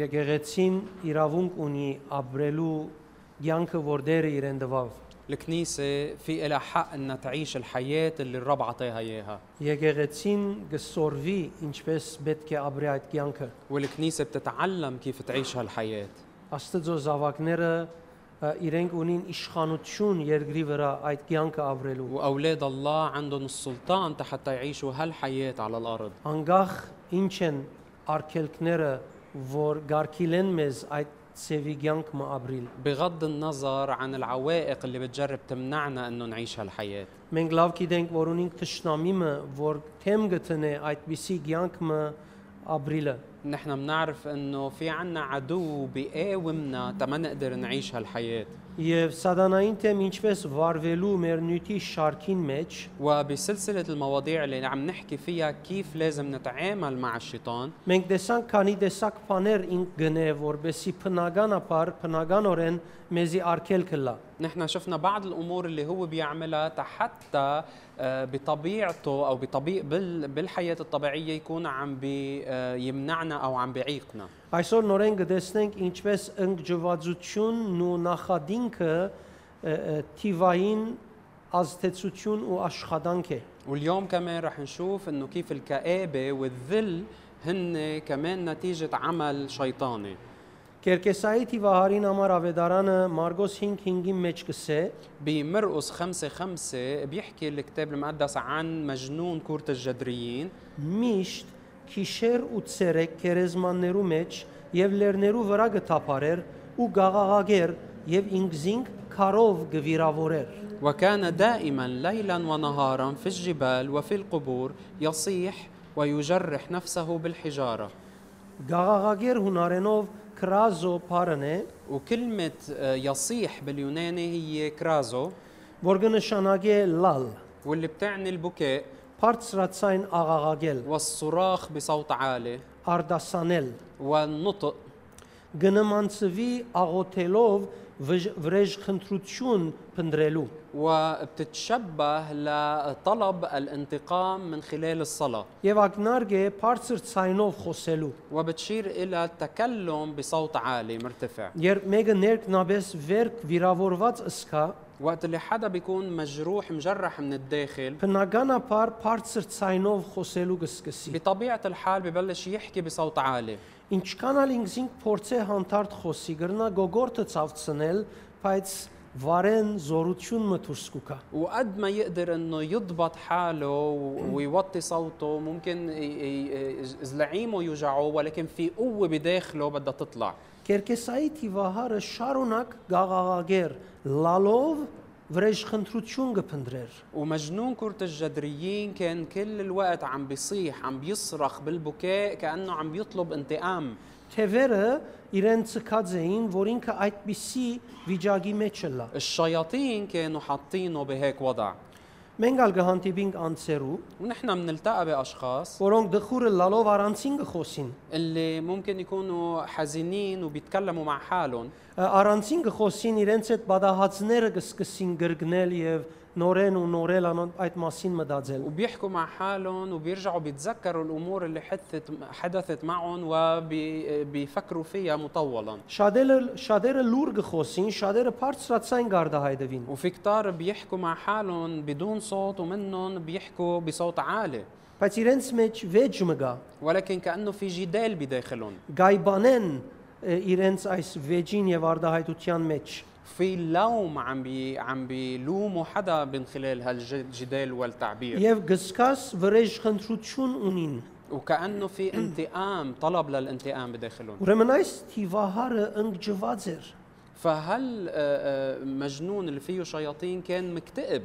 Եկեղեցին իրավունք ունի ապրելու յանքը, որ Տերը իրեն տվավ։ الكنيسة في إلها حق أنها تعيش الحياة اللي الرب عطاها إياها Եկեղեցին գսորվի ինչպես պետք է ապրի այդ յանքը։ والكنيسة بتتعلم كيف تعيش هالحياة Աստծո զավակները ը, իրենք ունին իշխանություն երկրի վրա այդ յանքը ապրելու։ وأولاد الله عندهم السلطان حتى يعيشوا هالحياة على الأرض Անգախ ինչ են արգելքները, որ գարկիլեն մեզ այդ ծևի յանք մը ապրիլ։ بغض النظر عن العوائق اللي بتجرب تمنعنا انه نعيش هالحياه Մենք լավ գիտենք, որ ունենք ճշնամիմը, որ թեմ գտնե այդպիսի յանք մը ապրիլը։ نحن بنعرف انه في عنا عدو بيقاومنا تما نقدر نعيش هالحياه Եվ սատանային թեմ ինչպես վարվելու մեր նյութի շարքին մեջ وبسلسله المواضيع اللي عم نحكي فيها كيف لازم نتعامل مع الشيطان մենք տեսանք քանի տեսակ բաներ ինք գնե, որբեսի բնականաբար, բնականորեն մեզի արգելքը լա։ نحن شفنا بعض الامور اللي هو بيعملها حتى آه، بطبيعته او بطبيع بال- بالحياه الطبيعيه يكون عم بيمنعنا او عم بيعيقنا Այսօր նորեն կտեսնենք ինչպես ընկճվածությունն ու նախադինքը ը, ը, թիվային ազդեցություն ու աշխատանք է։ واليوم كمان رح نشوف انه كيف الكآبة والذل هن كمان نتيجة عمل شيطاني Կերկեսայի թիվահարին համար ավետարանը Մարգոս 5:5-ի մեջ կսե. بمرقس خمسة خمسة بيحكي الكتاب المقدس عن مجنون كورة الجدريين Միշտ քիշեր ու ցերեկ քերեզմաններու մեջ եւ լերներու վրա գտապարեր ու գաղաղագեր եւ ինքզինք քարով գվիրավորեր։ وكان دائما ليلا ونهارا في الجبال وفي القبور يصيح ويجرح نفسه بالحجارة Գաղաղագեր հունարենով քրազո բառն է, وكلمة آه، يصيح باليوناني هي كرازو որ կնշանակե լալ, واللي بتعني البكاء բարձրացայն աղաղագել, والصراخ بصوت عالي արդասանել, والنطق գնմանցվի աղոթելով վժ- վրեժխնդրություն փնդրելու։ وبتتشبه لطلب الانتقام من خلال الصلاة Եվ ակնարգ է բարձր ցայնով խոսելու։ وبتشير إلى التكلم بصوت عالي مرتفع Երբ մեկը ներքնաբես վերք վիրավորված ըսկա, وقت اللي حدا بيكون مجروح مجرح من الداخل բնականաբար բարձր ցայնով խոսելու կսկսի։ بطبيعة الحال ببلش يحكي بصوت عالي Ինչքան ալ ինքզինք փորձե հանդարտ խոսի, գրնա գոգորտը ցավցնել, բայց վարեն զորություն մթուրս կուկա։ وقد ما يقدر انه يضبط حاله و- ويوطي صوته ممكن ي- ي- ي- زلعيمه يوجعه ولكن في قوة بداخله بدها تطلع Կերկեսայի թիվահարը շարունակ գաղաղագեր լալով վրեժխնդրություն կփնդրեր։ ومجنون كرة الجدريين كان كل الوقت عم بيصيح عم بيصرخ بالبكاء كأنه عم بيطلب انتقام Թևերը իրեն ցկած էին, որ ինքը այդպիսի վիճակի մեջ լա։ الشياطين كانوا حاطينه بهيك وضع Մենք ալ կհանդիպինք անցերու, ونحن بنلتقى باشخاص որոնք դխուրը լալով առանցին կխոսին։ اللي ممكن يكونوا حزينين وبيتكلموا مع حالهم Առանցին կխոսին իրենց այդ բադահացները կսկսին գրգնել եւ نورين ونوري ونوريلا أيت ماسين مدادزل وبيحكوا مع حالهم وبيرجعوا بيتذكروا الأمور اللي حدثت حدثت معهم وبيفكروا فيها مطولا. شادير شادير لورغ خوسين شادير بارتس راتسين غاردا هايدفين وفي كتار بيحكوا مع حالهم بدون صوت ومنهم بيحكوا بصوت عالي. باتيرنس ميتش فيج مغا. ولكن كأنه في جدال بداخلهم. غايبانن إيرنس أيس فيجين يواردهايتوتيان ميتش في لوم عم بي عم بيلوموا حدا من خلال هالجدال والتعبير Եվ գսկաս վրեժ խնդրություն ունին։ وكانه في انتقام طلب للانتقام بداخلهم Ուրեմն այս թիվահարը ընկճված էր։ فهل آه، آه، مجنون اللي فيه شياطين كان مكتئب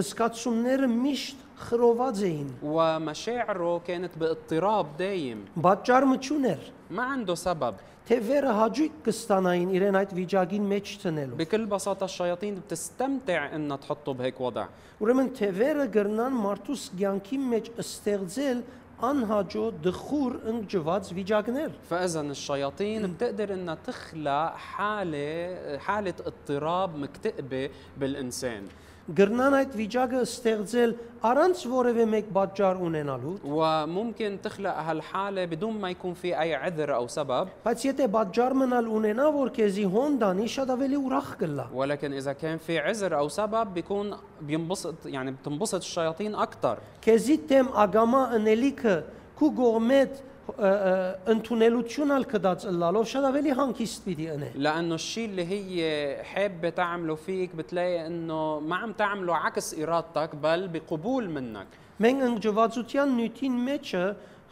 Սկացումները միշտ խրոված էին։ ومشاعره كانت باضطراب دايم Բաճարը չուներ։ ما عنده سبب Թե վերը հաջիկ կստանային իրեն այդ վիճակին մեջ տնելու։ بكل بساطة الشياطين بتستمتع انها تحطه بهيك وضع Ուրեմն թե վերը գրնան մարդուս ցանկի մեջ ստեղծել անհաջո դխուր ընկճված վիճակներ։ فاذا الشياطين بتقدر انها تخلق حاله حاله اضطراب مكتئبه بالانسان գրնան այդ վիճակը ստեղծել առանց որևէ մեկ պատճառ ունենալու ու وممكن تخلق هالحالة بدون ما يكون في أي عذر أو سبب բայց եթե պատճառ մնալ ունենա որ քեզի հոնդան داني ավելի ուրախ կլա ولكن إذا كان في عذر أو سبب بيكون بينبسط يعني بتنبسط الشياطين أكثر քեզի تم أقاما أنيليك քու գողմետ գողմետ ընդունելությունալ կդած լալով շատ ավելի հանգիստ պիտի ընե لأنه الشيء اللي هي حابة تعمله فيك بتلاقي إنه ما عم تعمله عكس إرادتك بل بقبول منك Մենք ընկճվածության նյութին մեջը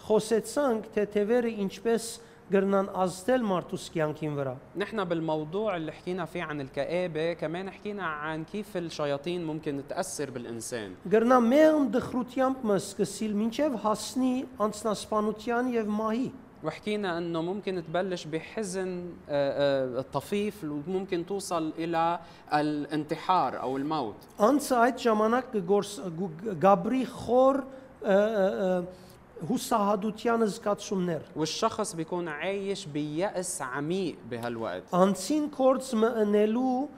խոսեցանք թե թևերը ինչպես գրնան ազդել մարդուս կյանքին վրա։ نحن بالموضوع اللي حكينا فيه عن الكآبة كمان حكينا عن كيف الشياطين ممكن تأثر بالإنسان Գրնա մեղմ դխրությամբ մը սկսիլ մինչև հասնի անցնասպանության եւ մահի։ وحكينا انه ممكن تبلش بحزن آه، آه، طفيف وممكن توصل الى الانتحار او الموت Անց այդ ժամանակ կգորս գ- գաբրի խոր ը, ը, ը, հուսահատության զգացումներ։ والشخص بيكون عايش بيأس عميق بهالوقت Անցին կորց մը ընելու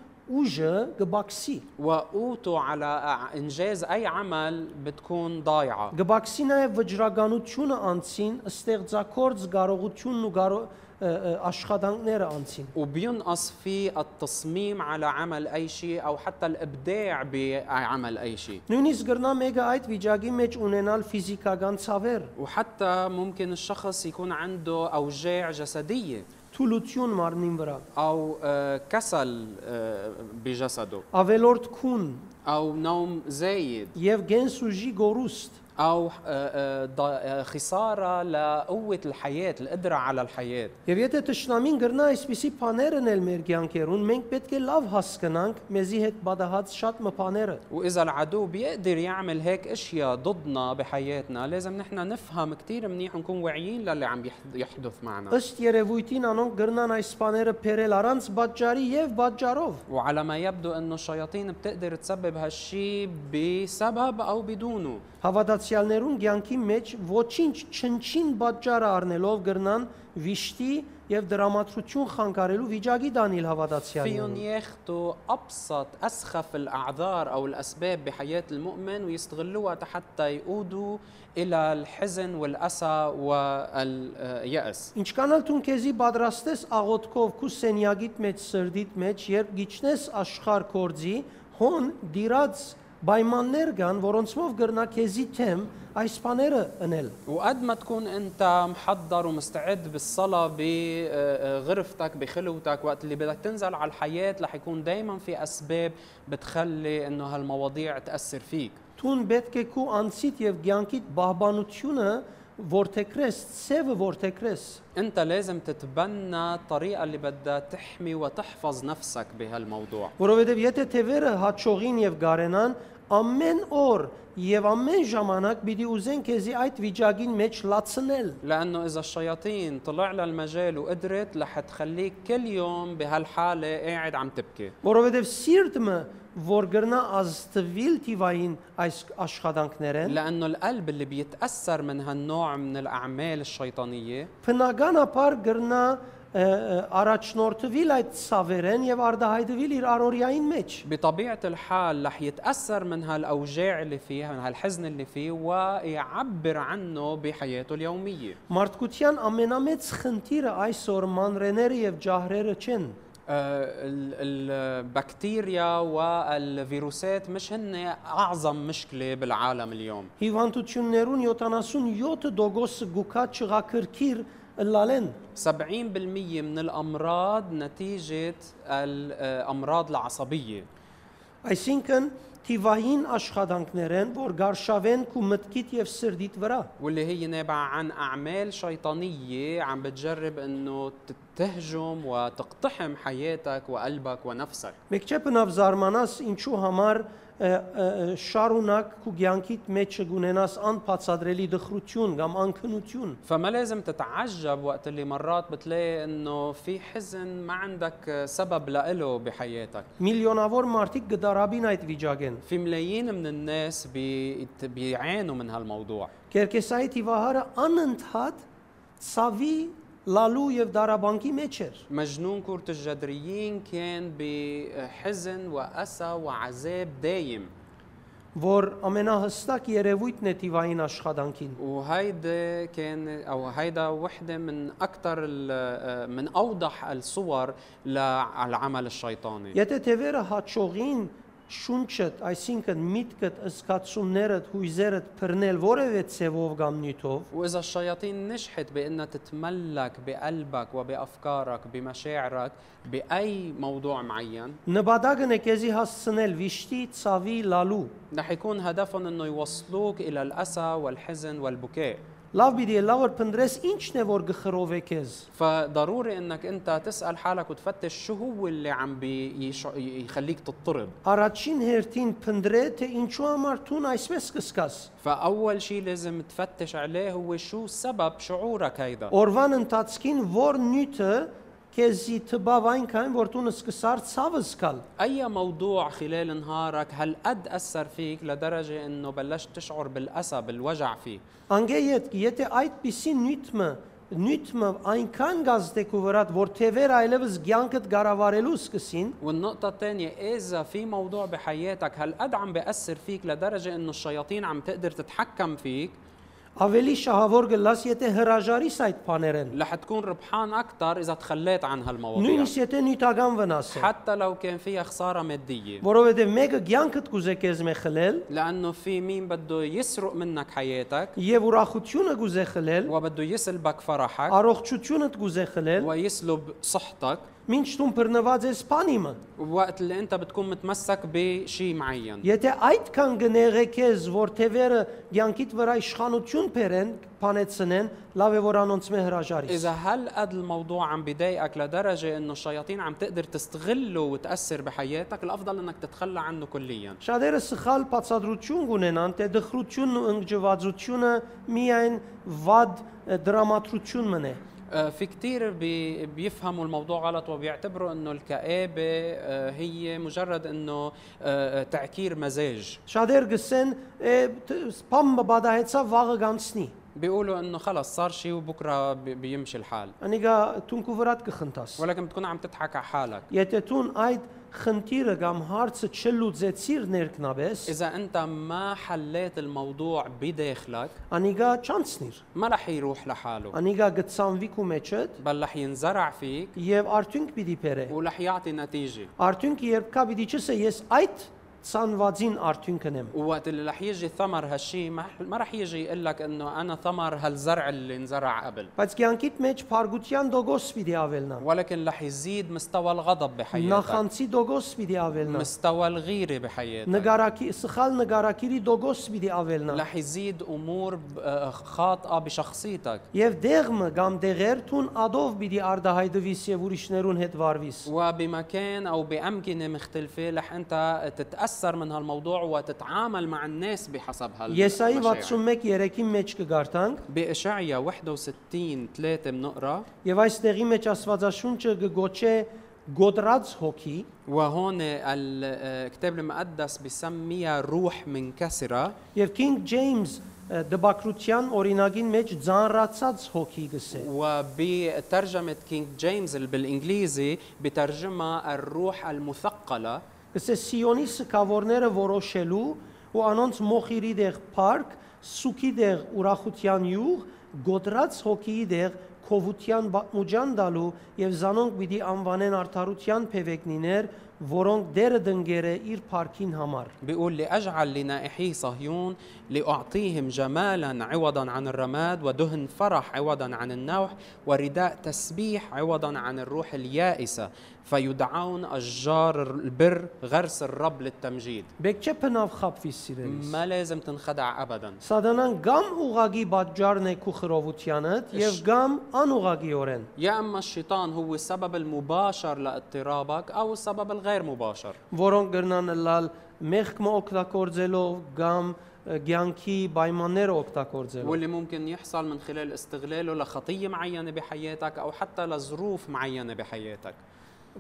ուժը գբաքսի։ وقوته على ع- انجاز اي عمل بتكون ضايعه Գբաքսի նաև վճռականությունը անցին, ստեղծակորց կարողությունն ու կարո ը, ը, աշխատանքները անցին։ وبينقص في التصميم على عمل اي شيء او حتى الابداع بعمل اي شيء Նույնիսկ գրնա մեկը այդ վիճակի մեջ ունենալ ֆիզիկական ցավեր, وحتى ممكن الشخص يكون عنده اوجاع جسديه թուլություն մարմնին վրա, او آه، كسل آه، بجسده ավելորդ քուն او نوم زايد եւ գենս ուժի գորուստ, او آه، آه، ض- آه، خساره لقوه الحياه القدره على الحياه Եվ եթե ճշնամին գրնա այսպիսի բաներն էլ մեր կյանքերուն, մենք պետք է լավ հասկանանք մեզի հետ բադահած շատ մփաները։ واذا العدو بيقدر يعمل هيك اشياء ضدنا بحياتنا لازم نحن نفهم كثير منيح ونكون واعيين للي عم يح- يحدث معنا Ըստ երևույթին անոնք գրնան այս բաները փերել առանց պատճառի եւ պատճառով։ وعلى ما يبدو انه الشياطين بتقدر تسبب هالشيء بسبب او بدونه Հավատացյալներուն կյանքի մեջ ոչինչ չնչին պատճառը առնելով գրնան վիշտի եւ դրամատրություն խանգարելու վիճակի դանիլ فيهم հավատացյալներուն։ ياخذوا ابسط اسخف الاعذار او الاسباب بحياه المؤمن ويستغلوها حتى يقودوا الى الحزن والاسى والياس Ինչքանալ դու քեզի պատրաստես աղոթքով քու սենյագիտ մեջ սրդիտ մեջ երբ գիչնես աշխարհ կորձի հոն դիրած պայմաններ կան որոնցով գրնա քեզի թեմ այս բաները ընել وقد ما تكون انت محضر ومستعد بالصلاه بغرفتك بخلوتك وقت اللي بدك تنزل على الحياه رح يكون دائما في اسباب بتخلي انه هالمواضيع تاثر فيك Տուն պետք է քու անցիդ եւ ցանկիդ բահբանությունը որթեքրես, ծևը որթեքրես։ انت لازم تتبنى الطريقه اللي بدها تحمي وتحفظ نفسك بهالموضوع Որովհետև եթե թևերը հաճողին եւ գարենան, ամեն օր եւ ամեն ժամանակ պիտի ուզեն քեզի այդ վիճակին մեջ լացնել։ لانه اذا الشياطين طلع لها المجال وقدرت رح تخليك كل يوم بهالحاله قاعد عم تبكي Որովհետև սիրտը որ գրնա ազտվիլ տիվային այս աշխատանքներեն, لانه القلب اللي بيتاثر من هالنوع من الاعمال الشيطانيه բնականաբար գրնա ը, ը, առաջնորդվիլ այդ սավերեն եւ արդահայտվիլ իր առօրյային մեջ։ بطبيعة الحال رح يتأثر من هالأوجاع اللي فيه من هالحزن اللي فيه ويعبر عنه بحياته اليومية Մարդկության ամենամեծ խնդիրը այսօր մանրեները եւ ջահրերը չեն։ آه، ال- البكتيريا والفيروسات مش هن أعظم مشكلة بالعالم اليوم Հիվանդություններուն 77% գուքա չղակրքիր լալեն։ 70% من الأمراض نتيجة الأمراض العصبية Այսինքն թիվային աշխատանքներեն, որ գարշավեն քու մտքիդ եւ սրդիդ վրա։ واللي هي نابعة عن أعمال شيطانية عم بتجرب أنه تهجم وتقتحم حياتك وقلبك ونفسك Մեկ չէ բնավ զարմանաս ինչու համար ը, ը, ը, շարունակ քու ցանկիդ մեջ գունենաս անբացադրելի դխրություն կամ անքնություն։ فما لازم تتعجب وقت اللي مرات بتلاقي انه في حزن ما عندك سبب لإله بحياتك Միլիոնավոր մարդիկ գդարաբին այդ վիճակեն։ في ملايين من الناس بي... بيعانوا من هالموضوع Կերկեսայի թիվահարը անընդհատ ցավի լալու եւ դարաբանկի մեջ էր։ مجنون كورة الجدريين كان بحزن وأسى وعذاب دايم որ ամենահստակ երևույթն է տիվային աշխատանքին։ وهيدا كان او هيدا وحده من اكثر من اوضح الصور للعمل الشيطاني Եթե թևերը հաճողին շունչդ, այսինքն միտքդ, ըսկացումներդ, հույզերդ բռնել որևէ ցևով կամ նյութով, واذا الشياطين نجحت بانها تتملك بقلبك وبافكارك بمشاعرك باي موضوع معين նպատակն է քեզի հասցնել վիշտի, ցավի, լալու։ رح يكون هدفهم انه يوصلوك الى الاسى والحزن والبكاء Լավ բիդի լավ որ փնդրես ինչն է որ գխրովե քեզ։ فضروري انك انت تسال حالك وتفتش شو هو اللي عم بيش- يخليك تضطرب Առաջին հերթին փնդրե թե ինչու համար ցուն այսպես կսկաս։ فاول شيء لازم تفتش عليه هو شو سبب شعورك هيدا Օրվան ընթացքին որ նյութը քեզի տբավ այնքան որ ցուն սկսար ցավը սկալ։ اي موضوع خلال نهارك هل قد اثر فيك لدرجه انه بلشت تشعر بالاسى بالوجع فيه Անգե ետ եթե այդպիսի նյութը նյութը այնքան գազդեկու վրա որ թևեր այլևս ցանկդ գարավարելու սկսին والنقطة الثانية إذا في موضوع بحياتك هل قد عم بيأثر فيك لدرجة إنه الشياطين عم تقدر تتحكم فيك ավելի շահավոր գլաս եթե հրաժարիս այդ բաներեն։ رح تكون ربحان أكثر إذا تخليت عن هالمواضيع Նույնիսկ եթե նյութական վնաս է։ حتى لو كان فيها خسارة مادية Որովհետև մեկը ցանկդ կուզե քեզ մե խլել لأنه في مين بده يسرق منك حياتك եւ ուրախությունը կուզե խլել, وبده يسلبك فرحك առողջությունդ կուզե խլել, ويسلب صحتك مين شتون برنواز اسبانيما وقت اللي انت بتكون متمسك بشيء معين. يتا ايت كان غنيغيكيز ور تيفيرا ديانكيت ورا اشخانوتيون بيرن بانيتسنن لافي ور انونس مهراجاريس إذا هل قد الموضوع عم بضايقك لدرجة إنه الشياطين عم تقدر تستغله وتأثر بحياتك؟ الأفضل إنك تتخلى عنه كليا. شادر سخال باتسادروتيون غونينان تدخروتيون انجواتزوتيون ميان واد دراماتروتيون منه آه، في كثير بيفهموا الموضوع غلط وبيعتبروا إنه الكآبة آه، هي مجرد إنه آه، تعكير مزاج Schade gesehen, Pamba badahitsa هيتسا ganz غانسني بيقولوا إنه خلص صار شيء وبكرة بيمشي الحال. انيغا تونكو فرات كخنتاس ولكن بتكون عم تضحك على حالك. يتتون ايد խնդիրը կամ հարցը չլուծեցիր ներքնաբես, اذا انت ما حليت الموضوع بداخلك անիկա չանցնիր։ ما رح يروح لحاله Անիկա գծանվի քու մեջդ بل رح ينزرع فيك եւ արդյունք պիտի բերե։ ورح يعطي نتيجة Արդյունքը երբ կա պիտի չսե ես այդ ցանվածին արդյունքն եմ։ ووقت اللي رح يجي ثمر هالشيء ما ما رح يجي يقول لك انه انا ثمر هالزرع اللي انزرع قبل Բայց կյանքիդ մեջ փարգության դոգոս պիտի ավելնա։ ولكن رح يزيد مستوى الغضب بحياتك Նախանցի դոգոս պիտի ավելնա։ مستوى الغيرة بحياتك Նգարակի սխալ նգարակիրի դոգոս պիտի ավելնա։ رح يزيد امور ب- آه، خاطئه بشخصيتك Եվ դեղը կամ դեղեր թուն ադով պիտի արդահայտվիս եւ ուրիշներուն հետ վարվիս։ وبمكان او بامكنه مختلفه رح انت تتاثر من هالموضوع وتتعامل مع الناس بحسب Եսայի هالمشاعر 61:3-ի մեջ կգարտանք بإشعيا 61 3 بنقرا եւ այս տեղի մեջ Աստվածաշունչը կգոչե գոդրած հոգի وهون الكتاب المقدس بسميها روح منكسره եւ King James ը, դբակրության օրինագին մեջ ձանրացած հոգի գսե։ وبترجمه كينج جيمس اللي بالانجليزي بترجمها الروح المثقله Սե Սիոնի սկավորները որոշելու ու անոնց մոխիրի դեղ փարք, սուքի դեղ ուրախության յուղ, գոտրած հոգիի դեղ քովության բաժան դալու եւ զանոնք պիտի անվանեն արդարության փևեկնիներ, որոնք դերը դնգերը իր փարքին համար։ بيقول لاجعل لنائحي صهيون لاعطيهم جمالا عوضا عن الرماد ودهن فرح عوضا عن النوح ورداء تسبيح عوضا عن الروح اليائسه فيدعون أشجار البر غرس الرب للتمجيد Բեք չէ բնավ խապվի սիրելիս։ ما لازم تنخدع أبدا Սատանան գամ ուղագի բաժարն է քու խրովությանդ եւ գամ անուղագիորեն։ يا أما الشيطان هو السبب المباشر لاضطرابك أو السبب الغير مباشر որոնք գրնան լալ մեղքմը օգտագործելով կամ ը, ցանկի պայմանները օգտագործելով։ واللي ممكن يحصل من خلال استغلاله لخطية معينة بحياتك أو حتى لظروف معينة بحياتك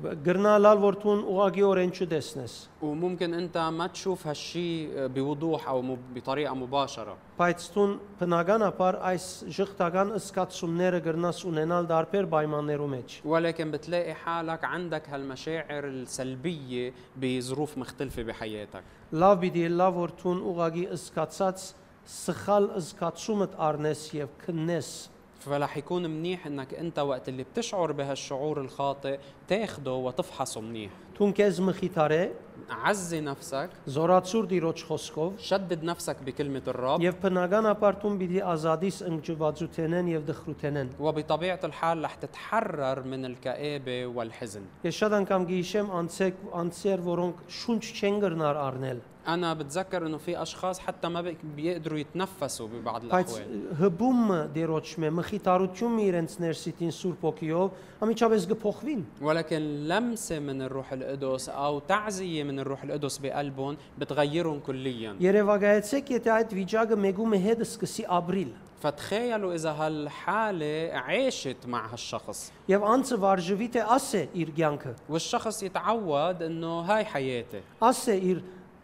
կրնա ըլլալ որ դուն ուղղակիորեն չտեսնես وممكن انت ما تشوف هالشيء بوضوح أو بطريقة مباشرة. բայց դուն բնականաբար այս ժխտական զգացումները կրնաս ունենալ տարբեր պայմաններու մեջ ولكن بتلاقي حالك عندك هالمشاعر السلبية بظروف مختلفة بحياتك. լավ պիտի ըլլա որ դուն այդ զգացած սխալ զգացումդ առնես եւ քննես եւ քննես فرح يكون منيح انك انت وقت اللي بتشعر بهالشعور الخاطئ تاخده وتفحصه منيح դու քեզ մխիթարե عزي نفسك զորացուր դիրոջ խոսքով شدد نفسك بكلمة الرب եւ բնականաբար դու պիտի ազատիս ընկճվածութենեն եւ դխրութենեն وبطبيعة الحال رح تتحرر من الكآبة والحزن ես շատ անգամ գիշեմ անցեք անցեր որոնք շունչ չեն գրնար առնել أنا بتذكر إنه في أشخاص حتى ما بيك- بيقدروا يتنفسوا ببعض բայց الأحوال հբումը դերոճմե մխիթարությունը իրենց ներսիտին սուրբ ոգիով ամիջապես կփոխվին ولكن لمسة من الروح القدس أو تعزية من الروح القدس بقلبهم بتغيرهم كليا Երևակայեցեք, եթե այդ վիճակը մեգումը հետ սկսի ապրիլ فتخيلوا إذا هالحالة عاشت مع هالشخص եւ անձը վարժվի թե ասե իր ցանկը والشخص يتعود إنه هاي حياتي ասե իր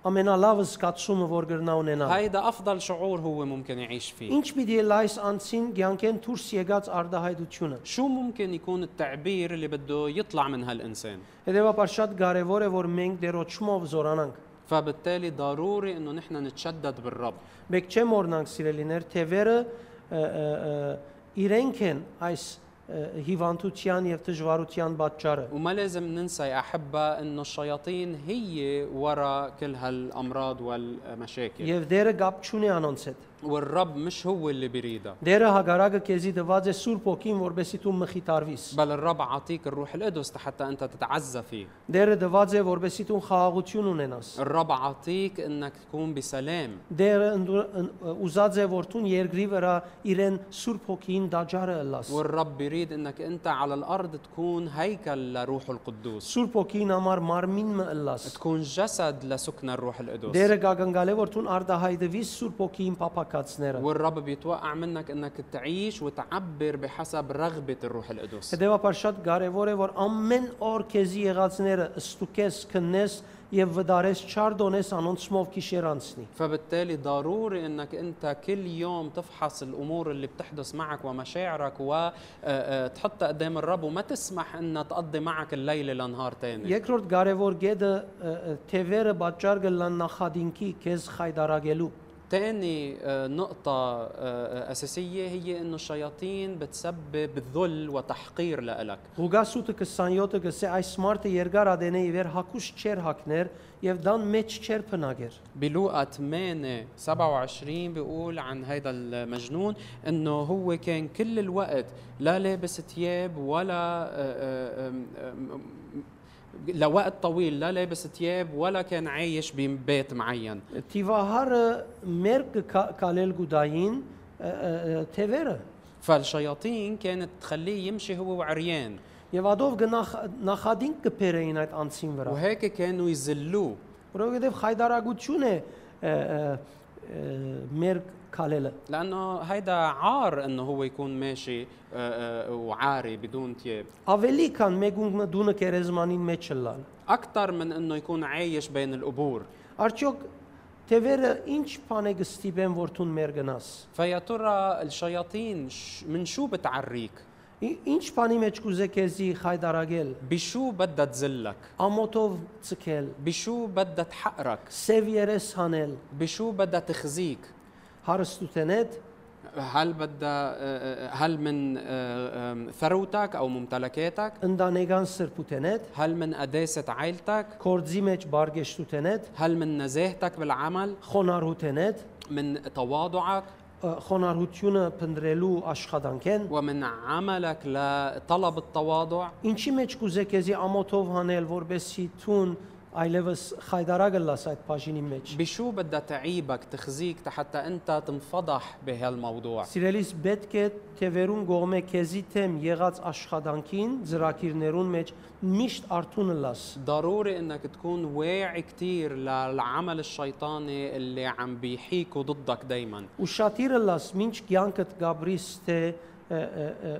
ամենալավը զգացումը որ գրնա ունենալ هيدا أفضل شعور هو ممكن يعيش فيه ինչ պիտի լայս անցին ցանկեն դուրս եկած արդահայտությունը شو ممكن يكون التعبير اللي بده يطلع من هالإنسان հետեւաբար շատ կարեւոր է որ մենք դերոճմով զորանանք فبالتالي ضروري انه نحن نتشدد بالرب Մենք չեմ օրնանք սիրելիներ, թե վերը ը, ը, ը, իրենք են այս ը, հիվանդության եւ դժվարության պատճառը։ وما لازم ننسى يا احبه انه الشياطين هي وراء كل هالامراض والمشاكل Եվ դերը գապ չունի անոնց հետ։ والرب مش هو اللي بيريدها Դերը հագարակը քեզի դված է Սուրբ ոգին, որբեսի դու մխիթարվիս։ بل الرب عطيك الروح القدس حتى انت تتعزى فيه Դերը դված է, որբեսի դու խաղաղություն ունենաս։ الرب عطيك انك تكون بسلام Դերը ընդու- ըն- ուզած է, որ դու երկրի վրա իրեն Սուրբ ոգին դաջարը ըլլաս։ والرب بيريد انك انت على الارض تكون هيكل لروح القدوس Սուրբ ոգին համար մարմին մը ըլլաս։ تكون جسد لسكن الروح القدس Դերը գագնգալ է, որ դու արդահայտվիս Սուրբ ոգին փապակացները։ والرب بيتوقع منك انك تعيش وتعبر بحسب رغبه الروح القدس Հետևաբար շատ կարևոր է որ ամեն օր քեզի եղածները ըստուկես քննես եւ վդարես չարդոնես անոնցմով գիշեր անցնի։ فبالتالي ضروري انك انت كل يوم تفحص الامور اللي بتحدث معك ومشاعرك وتحطها قدام الرب وما تسمح انها تقضي معك الليله لنهار تاني Երկրորդ կարևոր գեդը ը, ը, թևերը պատճառ կլան նախադինքի քեզ խայդարագելու։ تاني آه، نقطة آه، آه، أساسية هي إنه الشياطين بتسبب ذل وتحقير لإلك Ղուգասուտը 27-ը գսե այս մարտը երկար ադենեի վեր հակուշ չեր հակներ եւ դան մեջ չեր փնագեր։ بلوقا 8 27 بيقول عن هيدا المجنون انه هو كان كل الوقت لا لابس ثياب ولا آه، آه، آم، آم، لوقت طويل لا لابس ثياب ولا كان عايش ببيت معين Տիվահարը մեր կկա- կալել գուդային ը, ը, ը, թևերը فالشياطين كانت تخليه يمشي هو وعريان եւ ադով գնախ նախադին կփերեին այդ անցին վրա։ وهيك كانوا يذلوه Որովհետև խայդարագություն է ը, ը, ը, մեր կալելը։ لانه هيدا عار انه هو يكون ماشي آه، آه، وعاري بدون ثياب Ավելի քան մեգունգը դունը կերեզմանին մեջ լալ։ اكثر من انه يكون عايش بين القبور Արդյոք թևերը ինչ բան է գստիպեն որ դուն մեր գնաս։ فيا ترى الشياطين ش- من شو بتعريك Ի- Ինչ բանի մեջ կուզե քեզի խայդարագել, بشو بدها تذلك ամոթով ցկել, بشو بدها تحقرك սև երես հանել, بشو بدها تخزيك هارستوتانات هل بدأ هل من ثروتك أو ممتلكاتك؟ اندا اندانيغان سربوتنات هل من أداسة عائلتك؟ كورزي كوردزيمج بارجشتوتنات هل من نزاهتك بالعمل؟ خونارهوتنات؟ من تواضعك؟ խոնարհությունը փնտրելու աշխատանքէն ومن عملك لطلب التواضع؟ انشي مج كوزيكيزي اموتوف هانيل فوربسي تون այլևս խայդարագը լաս այդ բաժինի մեջ։ بشو بدها تعيبك تخزيك حتى انت تنفضح بهالموضوع Սիրելիս պետք է թևերուն գողմե քեզի թեմ եղած աշխատանքին, ծրակիրներուն մեջ միշտ արթունը լաս։ ضروري انك تكون واعي كتير للعمل الشيطاني اللي عم بيحيكوا ضدك دايما Ու շատիրը լաս, ինչ կյանքդ գաբրիս թե ը, ը, ը,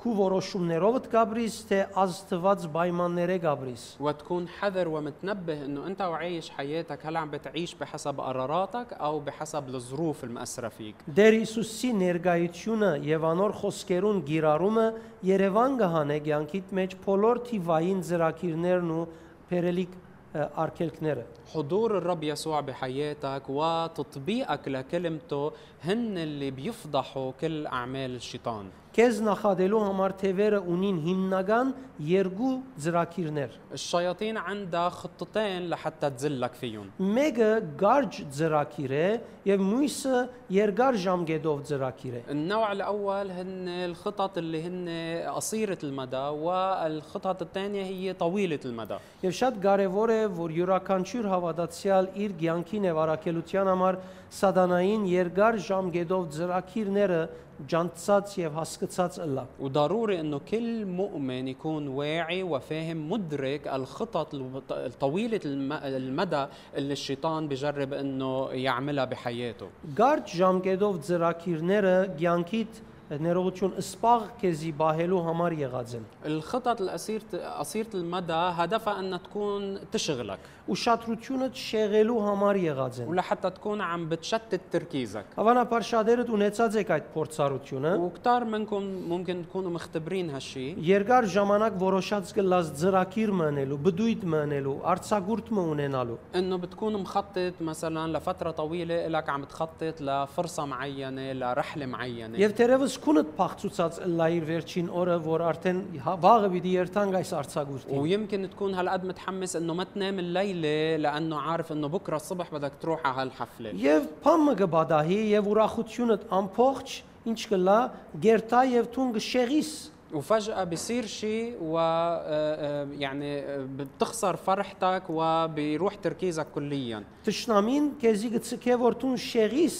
քու որոշումներովդ գաբրիս, թե ազդված պայմանները գաբրիս։ وتكون حذر ومتنبه انه انت وعايش حياتك هل عم بتعيش بحسب قراراتك او بحسب الظروف المأثرة فيك Դեր Հիսուսի ներգայությունը եւ անոր խոսքերուն գիրառումը Երևան կհանե ցանկիտ մեջ բոլոր թիվային ծրակիրներն ու փերելիք ը, արգելքները։ حضور الرب يسوع بحياتك وتطبيقك لكلمته هن اللي بيفضحوا كل اعمال الشيطان Քեզ նախադելու համար թևերը ունին հիմնական երկու ծրակիրներ։ الشياطين عندها خطتين لحتى تذلك فيهم Մեկը գարջ ծրակիր է եւ մյուսը երկար ժամկետով ծրակիր է։ النوع الاول هن الخطط اللي هن قصيره المدى والخطط الثانيه هي طويله المدى Եվ շատ կարևոր է, որ յուրաքանչյուր հավատացյալ իր ցանկին եւ առաքելության համար սատանային երկար ժամկետով ծրակիրները ջանցած եւ հասկացած ըլլա։ وضروري انه كل مؤمن يكون واعي وفاهم مدرك الخطط الوط- الطويله الم- المدى اللي الشيطان بجرب انه يعملها بحياته Գարջ ժամկետով ծրակիրները ցանկիտ ներողություն սպաղ քեզի բահելու համար եղած են։ الخطط القصيره قصيره المدى هدفها انها تكون تشغلك Ուշադրությունը շեղելու համար եղած են։ ولحتى تكون عم بتشتت تركيزك Հավանաբար շատերդ ունեցած եք այդ փորձառությունը։ وكتار منكم ممكن تكونوا مختبرين هالشيء Երկար ժամանակ որոշած գլած ծրակիր մնելու, բդույթ մնելու, արցագուրտ մը ունենալու։ انه بتكون مخطط مثلا لفتره طويله لك عم تخطط لفرصه معينه لرحله معينه Եվ դերևս քունդ փախցուցած լայր վերջին օրը, որ արդեն հա- վաղը պիտի երթանք այս արցագուրտին։ ويمكن تكون هالقد متحمس انه ما تنام الليله لانه عارف انه بكره الصبح بدك تروح على هالحفله Եվ փամը կբադահի եւ ուրախությունդ ամփոխ ինչ կլա գերտա եւ թուն կշեղիս وفجأة بصير شيء و آه، آه، يعني آه، بتخسر فرحتك وبيروح تركيزك كليا Տշնամին քեզի գցկե որ թուն շեղիս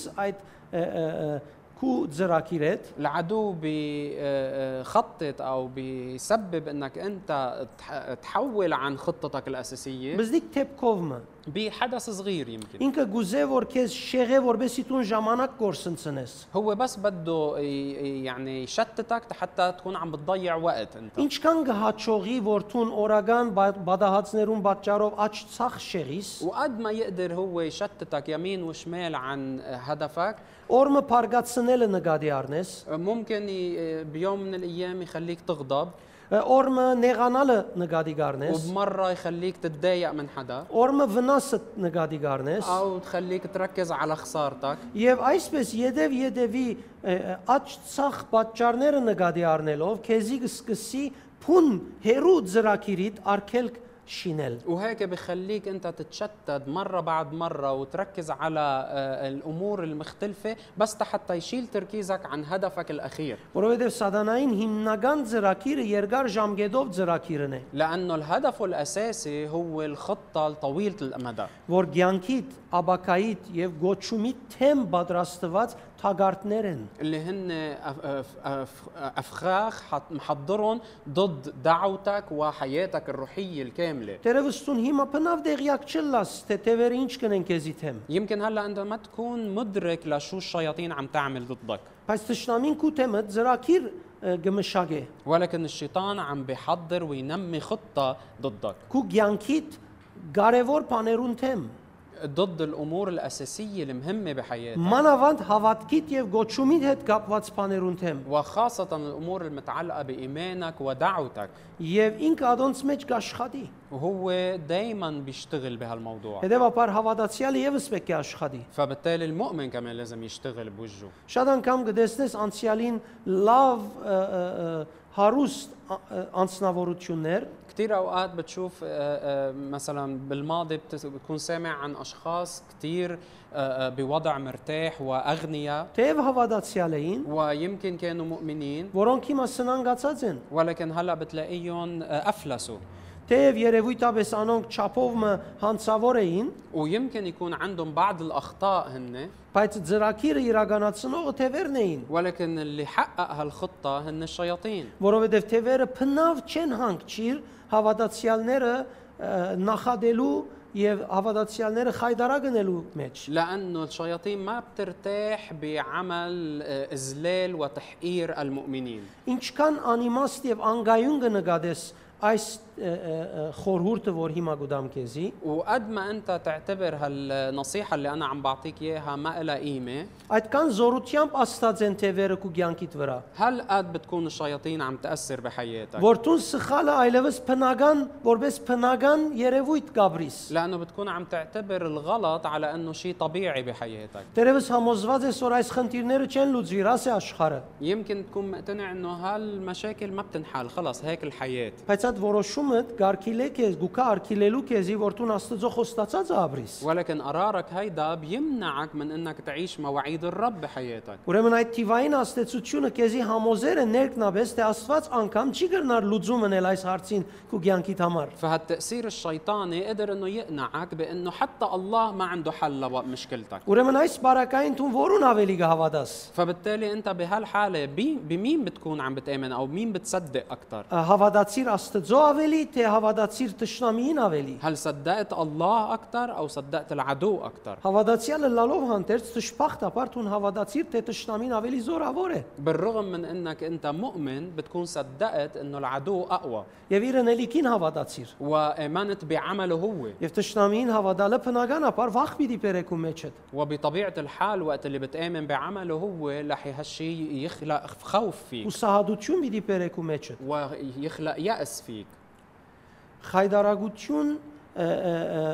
كو تزراكيرات العدو بخطط آه، آه، أو بسبب إنك أنت تحول عن خطتك الأساسية. بس ديك تيب كوفمان. بحدث صغير يمكن ինքը գուզե որ քեզ շեղե որբեսի թուն ժամանակ կորսնցնես هو بس بده ي- ي- يعني يشتتك حتى تكون عم بتضيع وقت انت ինչքան կհաճողի որ թուն օրական բա- բադահացներուն պատճառով աճ ցախ շեղիս وقد ما يقدر هو يشتتك يمين وشمال عن هدفك օրը փարգացնելը նկատի առնես ممكن ي- بيوم من الايام يخليك تغضب օրը նեղանալը նկատի առնես وبمره يخليك تتضايق من حدا օրը վնասը նկատի առնես او تخليك تركز على خسارتك Եվ այսպես յետև յետևի աճ ցախ պատճառները նկատի առնելով քեզի կսկսի փուն հերու ծրակիրիդ արկելք շինել وهيك بخليك انت تتشتت مره بعد مره وتركز على آه، الامور المختلفه بس حتى يشيل تركيزك عن هدفك الاخير որովհետև սատանային հիմնական ծրակիրը երկար ժամկետով ծրակիրն է لانه الهدف الاساسي هو الخطه الطويله المدى որ ցանկիտ աբակայիտ եւ գոչումի թեմ պատրաստված هاجارتنرن اللي هن أفخاخ محضرون ضد دعوتك وحياتك الروحية الكاملة. դերևս դուն հիմա բնավ տեղյակ չըլլաս ինչ կընեն քեզի դեմ يمكن هلا انت ما تكون مدرك لشو الشياطين عم تعمل ضدك. بس تشنامين كوتمت زراكير قمشاقه ولكن الشيطان عم بيحضر وينمي خطة ضدك. كو جانكيت غاريفور بانيرون تيم ضد الامور الاساسيه المهمه بحياتك մանավանդ հավատքիդ եւ գոչումիդ հետ կապված բաներուն թեմ وخاصه الامور المتعلقه بايمانك ودعوتك եւ ինքը ադոնց մեջ կաշխատի وهو دائما بيشتغل بهالموضوع հետեւաբար հավատացյալը եւս պետք է աշխատի فبالتالي المؤمن كمان لازم يشتغل بوجهه շատ անգամ կդեսնես անցյալին լավ هاروست انصنافورتشونير كثير أوقات بتشوف آه، آه، مثلا بالماضي بتكون سامع عن أشخاص كثير آه، بوضع مرتاح وأغنياء. թե հավատացյալ էին ويمكن كانوا مؤمنين. որոնք հիմա սնանկ են ولكن هلأ بتلاقيهم أفلسوا. թեև երևույթապես անոնք չափով մը հանցավոր էին ويمكن يكون عندهم بعض الاخطاء هن բայց ծրակիրը իրականացնողը թևերն էին ولكن اللي حقق هالخطه هن الشياطين որովհետև թևերը փնավ չեն հանգչիր հավատացյալները ը, նախադելու եւ հավատացյալները խայդարագնելու մեջ։ لانه الشياطين ما بترتاح بعمل آه، اذلال وتحقير المؤمنين Ինչքան անիմաստ եւ անգայուն կնկատես այս ը, ը, ը, խորհուրդը, որ հիմա գուդամ քեզի, وقد ما انت تعتبر هالنصيحه اللي انا عم بعطيك اياها ما لها قيمه այդքան զորությամբ աստած են թևերը քու ցանկիտ վրա։ هل قد بتكون الشياطين عم تاثر بحياتك Որտուն սխալը այլևս փնական, որպես փնական երևույթ գաբրիս։ لانه بتكون عم تعتبر الغلط على انه شيء طبيعي بحياتك Տերևս համոզված ես, որ այս խնդիրները չեն լուծվի, ռաս է աշխարը։ يمكن تكون مقتنع انه هالمشاكل ما بتنحل خلص هيك الحياه Բայց այդ որոշումը գարկիլե քեզ, գուկա արքիլելու քեզի, որտուն աստծո խոստացած աբրիս։ ولكن قرارك هيدا بيمنعك من انك تعيش مواعيد الرب بحياتك Ուրեմն այդ թիվային աստեցությունը քեզի համոզեր է ներքնաբես, թե Աստված անգամ չի գրնար լուծում անել այս հարցին քու ցանկիտ համար։ فهالتاثير الشيطاني قدر انه يقنعك بانه حتى الله ما عنده حل لمشكلتك Ուրեմն այս բարակային դու որուն ավելի կհավատաս։ فبالتالي انت بهالحاله بي- بمين بتكون عم بتامن او مين بتصدق اكثر Հավատացիր Աստծո ավելի, թե հավատացիր Տշնամիին ավելի։ هل صدقت الله اكثر او صدقت العدو اكثر Հավատացյալը լալով հանդերձ դժբախտաբար դու հավատացիր, թե Տշնամին ավելի զորավոր է։ بالرغم من انك انت مؤمن بتكون صدقت انه العدو اقوى Եվ իր ընելիքին հավատացիր։ وامنت بعمله هو Եվ Տշնամիին հավատալը բնականաբար վախ պիտի բերեք ու մեջդ։ وبطبيعه الحال وقت اللي بتامن بعمله هو رح هالشيء يخلق خوف فيك Ու սահադություն պիտի բերեք ու մեջդ։ ويخلق يأس فيك Խայդարագություն ը, ը, ը,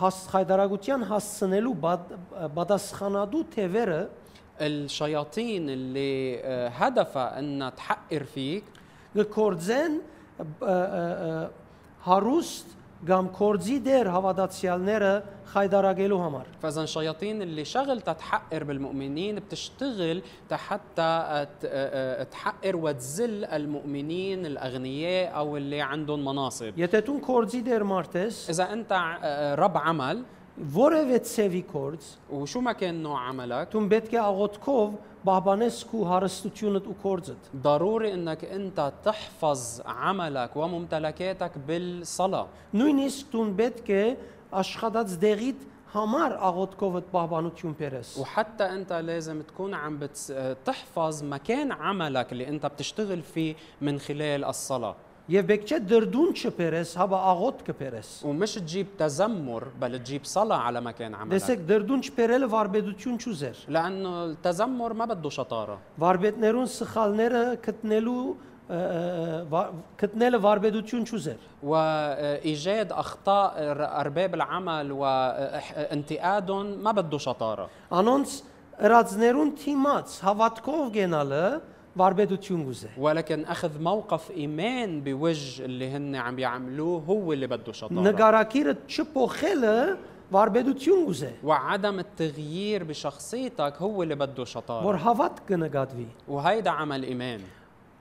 հաս խայդարագության հասցնելու բադ- բադասխանադու թևերը الشياطين اللي آه، هدفها انها تحقر فيك գործեն ը, ը, ը, հարուստ կամ կորձի դեր հավատացյալները խայդարագելու համար։ فاذا الشياطين اللي شغلتها تحقر بالمؤمنين بتشتغل حتى ت- آه، آه، تحقر وتذل المؤمنين الاغنياء او اللي عندهم مناصب Եթե դու կորձի դեր մարտես, اذا انت آه، رب عمل որևէ ցևի կորձ, وشو ما كان نوع عملك դու պետք է աղոթքով բաբանես քու հարստությունդ ու կորձդ։ ضروري انك انت تحفظ عملك وممتلكاتك بالصلاه Նույնիսկ դու պետք է աշխատած դեղիդ համար աղոթքովդ բաբանություն բերես։ وحتى انت لازم تكون عم بتس... تحفظ مكان عملك اللي انت بتشتغل فيه من خلال الصلاه եւ պետք չէ տրտունջ բերես հապա աղոթք բերես ومش تجيب تذمر بل تجيب صلاة على مكان عملك տեսեք տրտունջ բերելը վարպետություն չուզեր لأنه التذمر ما بده شطاره վարպետներուն սխալները գտնելը գտնալ վարպետություն չուզեր وايجاد اخطاء ارباب العمل وانتقادهم ما بده شطاره անոնց ըրածներուն դիմաց հավատքով կենալը վարպետություն կուզե ولكن أخذ موقف إيمان بوجه اللي هن عم بيعملوه هو اللي بده شطارة. նկարագիրդ չփոխելը վարպետություն կուզե وعدم التغيير بشخصيتك هو اللي بده شطارة. հավատք կնկատվի وهيدا عمل إيمان.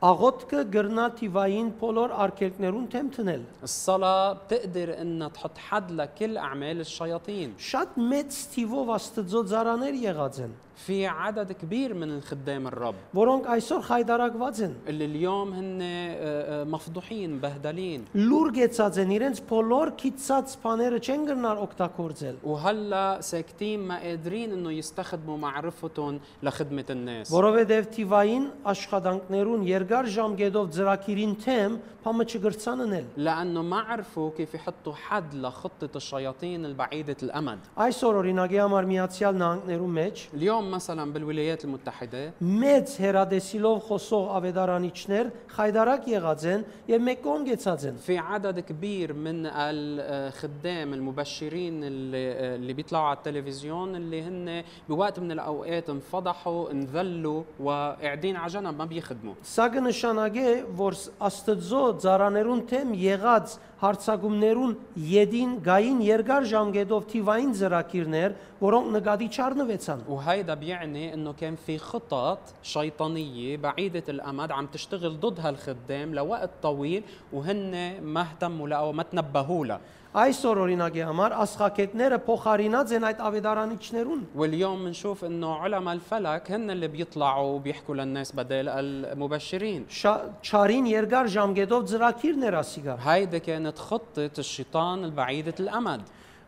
աղոթքը կրնա դևային բոլոր արգելքներուն դեմ դնել. الصلاة بتقدر إن تحط حد لكل أعمال الشياطين. شات ميت ستيفو واستدزو زرانير يغادزن في عدد كبير من الخدام الرب որոնք այսօր խայդարակված են։ اللي اليوم هن آه، آه، مفضوحين مبهدلين Լուր գեցած են, իրենց բոլոր քիծած բաները չեն գրնար օգտագործել, وهلا ساكتين ما قادرين انه يستخدموا معرفتهم لخدمة الناس որովհետև թիվային աշխատանքներուն երկար ժամկետով ծրակիրին թեմ փամը չգրցաննել։ لانه ما عرفوا كيف يحطوا حد لخطة الشياطين البعيدة الامد Այսօր օրինակի համար Միացյալ Նահանգներու մեջ اليوم مثلا بالولايات المتحدة մեծ հերադեսիլով խոսող ավետարանիչներ խայդարակ եղած են եւ մեկոն գեցած են։ في عدد كبير من الخدام المبشرين اللي, اللي بيطلعوا على التلفزيون اللي هن بوقت من الاوقات انفضحوا انذلوا وقاعدين على جنب ما بيخدموا Սա կնշանակե, որ Աստծո ծառաներուն թեմ եղած հարցակումներուն յեդին գային երկար ժամկետով թիվային ծրակիրներ, որոնք նկատի չառնվեցան։ وهيدا بيعني انه كان في خطط شيطانيه بعيده الامد عم تشتغل ضد هالخدام لوقت طويل وهن ما اهتموا لها وما تنبهوا لها Այսօր օրինակի համար աստղակետները փոխարինած են այդ ավետարանիչներուն։ واليوم بنشوف انه علماء الفلك هن اللي بيطلعوا وبيحكوا للناس بدل المبشرين Շա- Չարին երկար ժամկետով ծրակիրներ ասիգա։ هيدي كانت خطة الشيطان البعيدة الأمد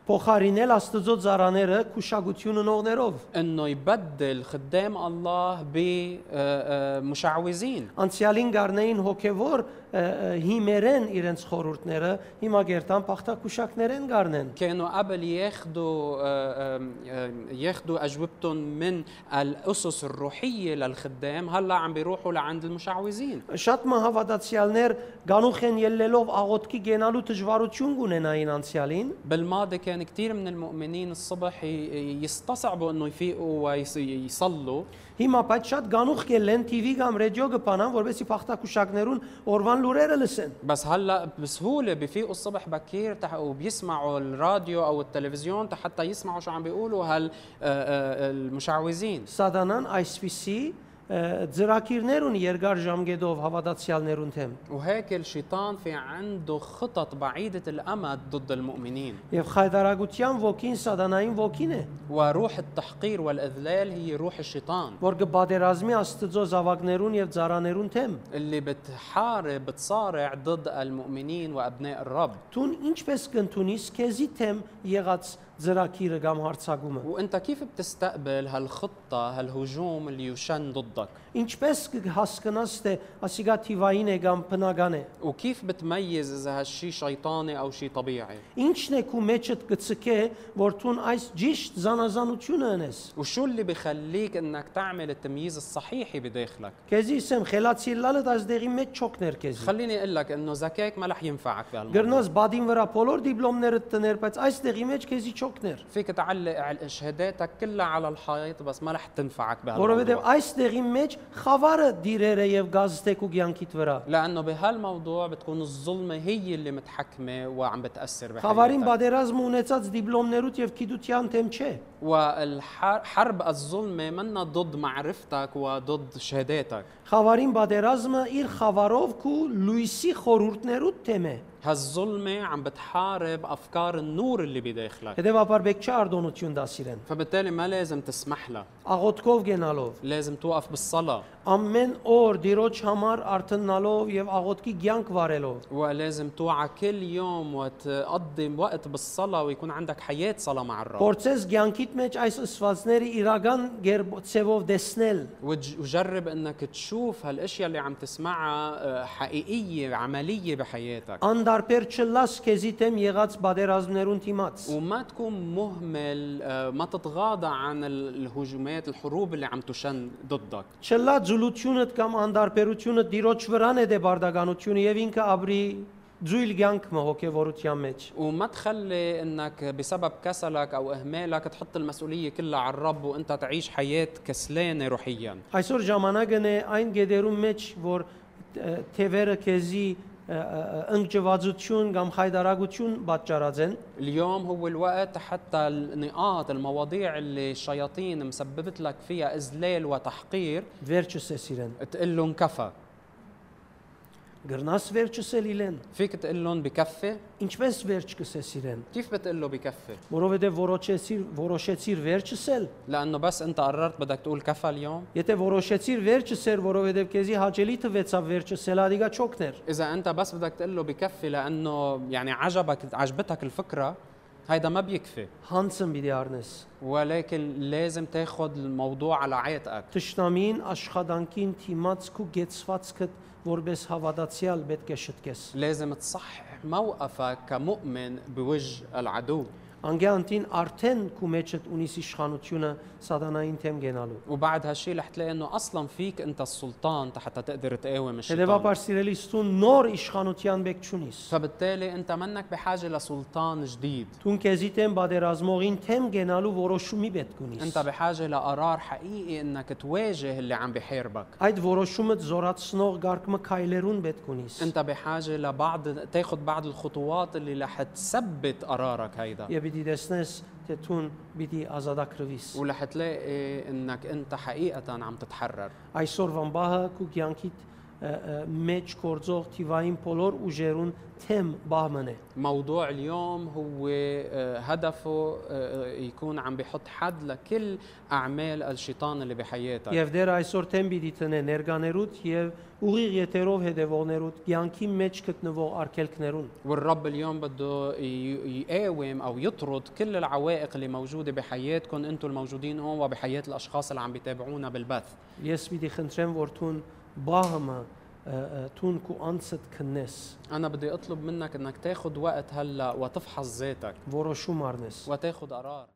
Փոխարինել Աստծո ծառաները քուշագություն ունողներով։ انه يبدل خدام الله بمشعوذين Անցյալին գարնեին հոգևոր ը, ը, հիմերեն իրենց խորուրդները, հիմա գերտան փախտակուշակներեն գարնեն։ كانوا قبل ياخذوا ياخذوا اجوبتهم من الاسس الروحيه للخدام هلا عم بيروحوا لعند المشعوذين Շատ մահավատացյալներ գանուխ են ելնելով աղոտքի գենալու դժվարություն կունենային անցյալին, بالماضي كان كثير من المؤمنين الصبح ي- يستصعبوا انه يفيقوا ويصلوا հիմա բայց շատ գանուխ կելեն TV կամ ռադիո կփանան, որովհետեւ փախտակուշակներուն օրվան լուրերը լսեն։ بس هلا بسهوله بفيقوا الصبح بكير تح- وبيسمعوا الراديو او التلفزيون حتى يسمعوا شو عم بيقولوا هال آه، آه، المشعوذين Սատանան այսպիսի ծրակիրներուն երկար ժամկետով հավատացյալներուն թեմ։ Ուհակել շիտան ֆի անդու խտատ բաիդետ al-ամադ ضد al-մումինին։ Եվ խայդարագության ոգին սատանային ոգին է։ Ու ռուհ at-tahqir wal-idlal hi ռուհ ash-շիտան։ Որ կբادرազմի Աստծո զավակներուն եւ ծառաներուն թեմ։ اللي بتحارب بتصارع ضد al-մումինին و ابناء الرب։ Տուն ինչպես կընթունիս քեզի թեմ եղած ծրակիրը կամ հարցակումը։ وانت كيف بتستقبل هالخطة هالهجوم اللي يشن ضدك Ինչպես կհասկնաս թե ասիգա թիվային է կամ բնական է։ وكيف بتميز إذا هالشي شيطاني أو شي طبيعي Ինչն է քու մեջդ կցկե, որ տուն այս ճիշտ զանազանությունը ունես։ وشو اللي بخليك انك تعمل التمييز الصحيحي بداخلك Քեզի ասեմ, խելացիլալը դաս դեղի մեջ չոքներ քեզի։ خليني اقول لك انه ذكاك ما رح ينفعك بهالموضوع Գրնաս բադին վրա բոլոր դիպլոմները տներ, բայց այս դեղի մեջ քեզի شوكنر فيك تعلق على شهاداتك كلها على الحائط بس ما رح تنفعك بهذا الموضوع ورا بده إيش ميج خفار ديريرة يف غاز ستيكو جيانكيت ورا. لأنه بهالموضوع بتكون الظلمة هي اللي متحكمة وعم بتأثر بحياتك. خفارين بادراز مونيتساتس ديبلوم نيروت يف كيدوتيان تيم تشي. والحرب الظلمة منا ضد معرفتك وضد شهاداتك. خفارين بادرازما إير خفاروف كو لويسي خورورت نيروت تيمة. هالظلمة عم بتحارب أفكار النور اللي بداخلك هذا بابار պետք չէ արտոնություն տաս իրեն فبالتالي ما لازم تسمح له. աղոթքով جنالوف لازم توقف بالصلاة ամեն օր Տիրոջ համար արթննալով يف աղոթքի جيانك վարելով ولازم توعى كل يوم وتقضي وقت بالصلاة ويكون عندك حياة صلاة مع الرب Փորձես ցանկիդ մեջ այս ըսվածները իրական غير դեսնել دسنل وجرب انك تشوف هالاشياء اللي عم تسمعها حقيقية عملية بحياتك անդարբեր չլաս քեզի يغاتس եղած բادرազմներուն وما تكون مهمل ما تتغاضى عن الهجومات الهجومات الحروب اللي عم تشن ضدك չլա ձուլությունդ կամ անդարբերությունը դիրոջ վրան է դե բարդականությունը եւ ինքը ապրի ձույլ ցանկը հոգեվորության մեջ وما تخلي انك بسبب كسلك او اهمالك تحط المسؤوليه كلها على الرب وانت تعيش حياه كسلانه روحيا այսօր ժամանակն է այն գեդերում մեջ որ ը, թևերը քեզի انجوازوتشون قام خيدراغوتشون باتجارازن اليوم هو الوقت حتى النقاط المواضيع اللي الشياطين مسببت لك فيها اذلال وتحقير فيرتشوس اسيرن تقول لهم كفى գրնաս վերջս էլ իլեն فيك تقول لهم بكفي ինչպես վերջ կսես իրեն كيف بتقول له بكفي որովհետև որոշեցիր որոշեցիր վերջս էլ لانه بس انت قررت بدك تقول كفى اليوم եթե որոշեցիր վերջս էր որովհետև քեզի հաճելի թվեցավ վերջս էլ ադիգա չոքներ اذا انت بس بدك تقول له بكفي لانه يعني عجبك عجبتك الفكره هيدا ما بيكفي հանցն պիտի առնես ولكن لازم تاخذ الموضوع على عاتقك Տշնամին աշխատանքին թիմած քու գեցվածքդ որբես հավատացյալ պետք է շտկես لازم تصحح موقفك كمؤمن بوجه العدو انغانتين ارتن كوميتشت اونيس اشخانوتيونا ساداناين تيم جينالو وبعد هالشيء رح تلاقي انه أصلا فيك انت السلطان حتى تقدر تقاوم الشيطان هذا بابار سيرلي ستون نور اشخانوتيان بك تشونيس فبالتالي انت منك بحاجه لسلطان جديد تون كازي تيم بادرازموغين تيم جينالو وروشومي بتكونيس انت بحاجه لقرار حقيقي انك تواجه اللي عم بحاربك ايد وروشومت زورات سنوغ غارك مكايلرون بتكونيس انت بحاجه لبعض تاخذ بعض الخطوات اللي رح تثبت قرارك هيدا بدي دسنس դուն պիտի ազատագրվիս. ورح تلاقي إنك أنت حقيقة عم تتحرر. أي سورفان باها كوكيانكيت ը, ը, մեջ կորձող թիվային բոլոր ուժերուն թեմ բահմն է։ موضوع اليوم هو آه، هدفه آه، يكون عم بيحط حد لكل اعمال الشيطان اللي بحياتك Եվ դեր այսօր թեմ պիտի տնե ներկաներուտ եւ ուղիղ եթերով հետևողներուտ կյանքի մեջ գտնվող արկելքներուն։ والرب اليوم بده ي- يقاوم او يطرد كل العوائق اللي موجوده بحياتكم انتم الموجودين هون وبحياه الاشخاص اللي عم بيتابعونا بالبث Ես պիտի խնդրեմ, որ باهما آه، آه، դուն քու անձդ քննես. أنا بدي أطلب منك إنك تاخذ وقت هلا وتفحص ذاتك. որոշում առնես؟ وتاخذ قرار.